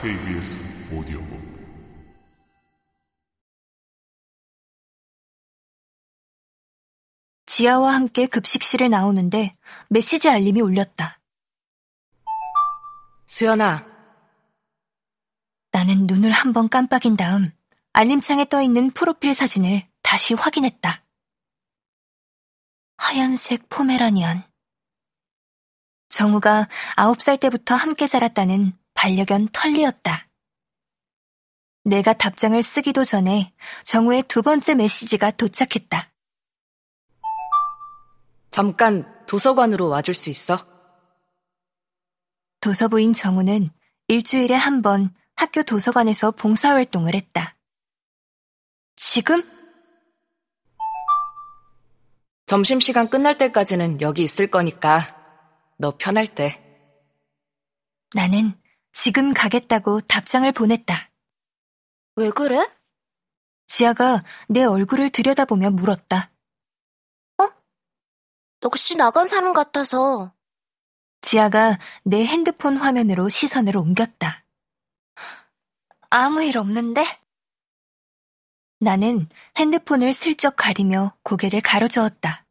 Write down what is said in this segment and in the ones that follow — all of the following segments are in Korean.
KBS 오디오북 지아와 함께 급식실에 나오는데 메시지 알림이 울렸다. 수연아, 나는 눈을 한번 깜빡인 다음 알림창에 떠 있는 프로필 사진을 다시 확인했다. 하얀색 포메라니안. 정우가 아홉 살 때부터 함께 자랐다는 반려견 털리였다. 내가 답장을 쓰기도 전에 정우의 두 번째 메시지가 도착했다. 잠깐 도서관으로 와줄 수 있어? 도서부인 정우는 일주일에 한 번 학교 도서관에서 봉사활동을 했다. 지금? 점심시간 끝날 때까지는 여기 있을 거니까 너 편할 때. 나는 지금 가겠다고 답장을 보냈다. 왜 그래? 지아가 내 얼굴을 들여다보며 물었다. 넋이 나간 사람 같아서. 지아가 내 핸드폰 화면으로 시선을 옮겼다. 아무 일 없는데? 나는 핸드폰을 슬쩍 가리며 고개를 가로저었다.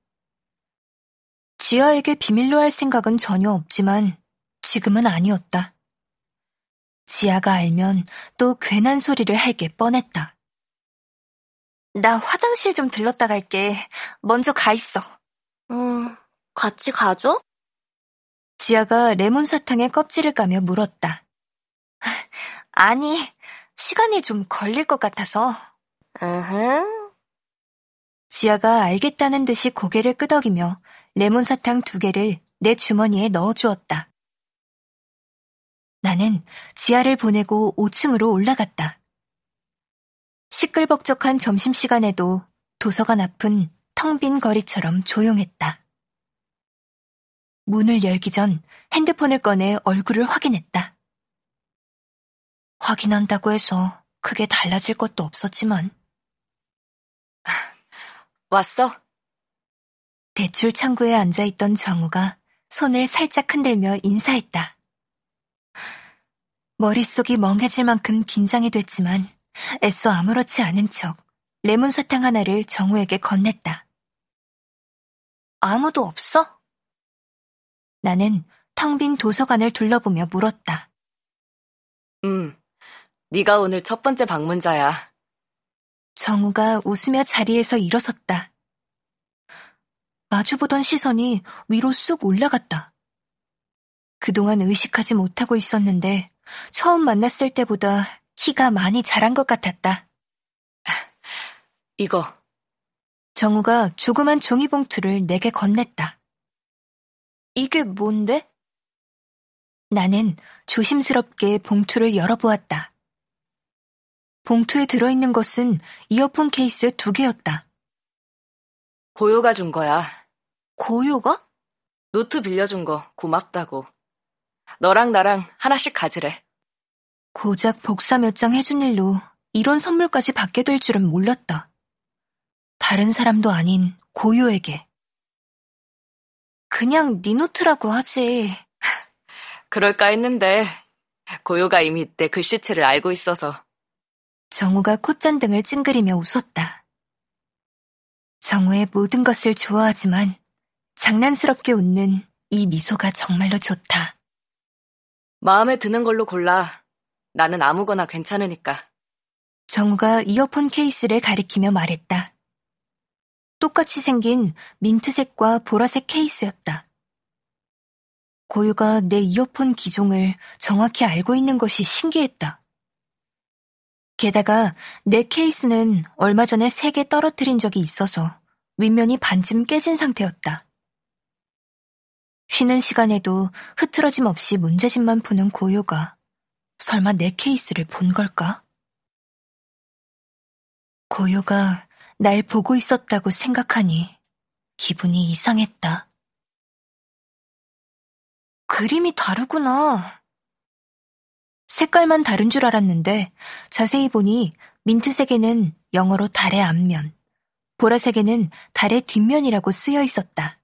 지아에게 비밀로 할 생각은 전혀 없지만 지금은 아니었다. 지아가 알면 또 괜한 소리를 할 게 뻔했다. 나 화장실 좀 들렀다 갈게. 먼저 가 있어. 음, 같이 가줘? 지아가 레몬 사탕의 껍질을 까며 물었다. 아니, 시간이 좀 걸릴 것 같아서. 으흠. 지아가 알겠다는 듯이 고개를 끄덕이며 레몬 사탕 두 개를 내 주머니에 넣어주었다. 나는 지아를 보내고 5층으로 올라갔다. 시끌벅적한 점심시간에도 도서관 앞은 텅 빈 거리처럼 조용했다. 문을 열기 전 핸드폰을 꺼내 얼굴을 확인했다. 확인한다고 해서 크게 달라질 것도 없었지만 왔어? 대출 창구에 앉아있던 정우가 손을 살짝 흔들며 인사했다. 머릿속이 멍해질 만큼 긴장이 됐지만 애써 아무렇지 않은 척 레몬 사탕 하나를 정우에게 건넸다. 아무도 없어? 나는 텅 빈 도서관을 둘러보며 물었다. 응. 네가 오늘 첫 번째 방문자야. 정우가 웃으며 자리에서 일어섰다. 마주보던 시선이 위로 쑥 올라갔다. 그동안 의식하지 못하고 있었는데 처음 만났을 때보다 키가 많이 자란 것 같았다. 이거 정우가 조그만 종이봉투를 내게 건넸다. 이게 뭔데? 나는 조심스럽게 봉투를 열어보았다. 봉투에 들어있는 것은 이어폰 케이스 두 개였다. 고요가 준 거야. 고요가? 노트 빌려준 거 고맙다고. 너랑 나랑 하나씩 가지래. 고작 복사 몇 장 해준 일로 이런 선물까지 받게 될 줄은 몰랐다. 다른 사람도 아닌 고요에게. 그냥 네 노트라고 하지. 그럴까 했는데 고요가 이미 내 글씨체를 알고 있어서 정우가 콧잔등을 찡그리며 웃었다. 정우의 모든 것을 좋아하지만 장난스럽게 웃는 이 미소가 정말로 좋다. 마음에 드는 걸로 골라. 나는 아무거나 괜찮으니까. 정우가 이어폰 케이스를 가리키며 말했다. 똑같이 생긴 민트색과 보라색 케이스였다. 고유가 내 이어폰 기종을 정확히 알고 있는 것이 신기했다. 게다가 내 케이스는 얼마 전에 세 개 떨어뜨린 적이 있어서 윗면이 반쯤 깨진 상태였다. 쉬는 시간에도 흐트러짐 없이 문제집만 푸는 고요가 설마 내 케이스를 본 걸까? 고요가 날 보고 있었다고 생각하니 기분이 이상했다. 그림이 다르구나. 색깔만 다른 줄 알았는데 자세히 보니 민트색에는 영어로 달의 앞면, 보라색에는 달의 뒷면이라고 쓰여 있었다.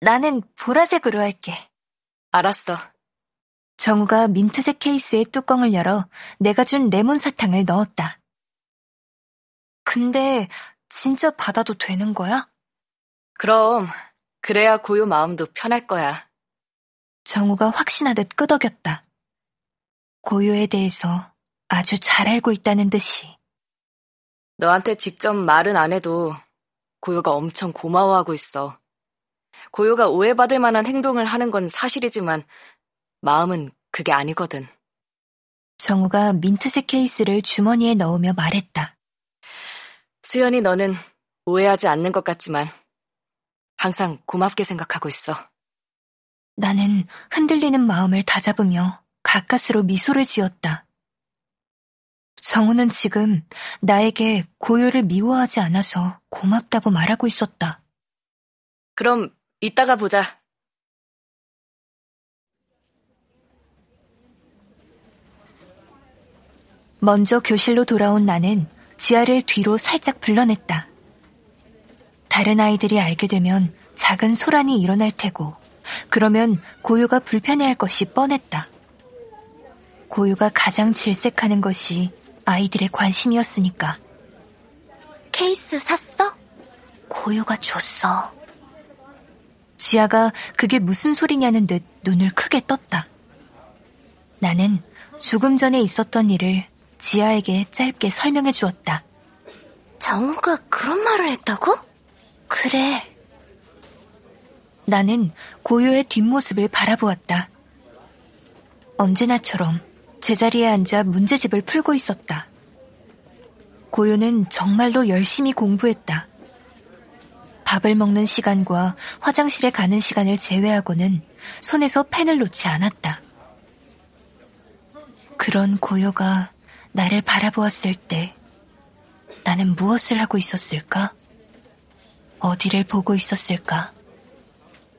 나는 보라색으로 할게. 알았어. 정우가 민트색 케이스의 뚜껑을 열어 내가 준 레몬 사탕을 넣었다. 근데 진짜 받아도 되는 거야? 그럼 그래야 고요 마음도 편할 거야. 정우가 확신하듯 끄덕였다. 고요에 대해서 아주 잘 알고 있다는 듯이. 너한테 직접 말은 안 해도 고요가 엄청 고마워하고 있어. 고요가 오해받을 만한 행동을 하는 건 사실이지만 마음은 그게 아니거든. 정우가 민트색 케이스를 주머니에 넣으며 말했다. 수연이 너는 오해하지 않는 것 같지만 항상 고맙게 생각하고 있어. 나는 흔들리는 마음을 다잡으며 가까스로 미소를 지었다. 정우는 지금 나에게 고요를 미워하지 않아서 고맙다고 말하고 있었다. 그럼 이따가 보자. 먼저 교실로 돌아온 나는 지아를 뒤로 살짝 불러냈다. 다른 아이들이 알게 되면 작은 소란이 일어날 테고, 그러면 고유가 불편해할 것이 뻔했다. 고유가 가장 질색하는 것이 아이들의 관심이었으니까. 케이스 샀어? 고유가 줬어. 지아가 그게 무슨 소리냐는 듯 눈을 크게 떴다. 나는 조금 전에 있었던 일을 지아에게 짧게 설명해 주었다. 정우가 그런 말을 했다고? 그래. 나는 고요의 뒷모습을 바라보았다. 언제나처럼 제자리에 앉아 문제집을 풀고 있었다. 고요는 정말로 열심히 공부했다. 밥을 먹는 시간과 화장실에 가는 시간을 제외하고는 손에서 펜을 놓지 않았다. 그런 고요가 나를 바라보았을 때 나는 무엇을 하고 있었을까? 어디를 보고 있었을까?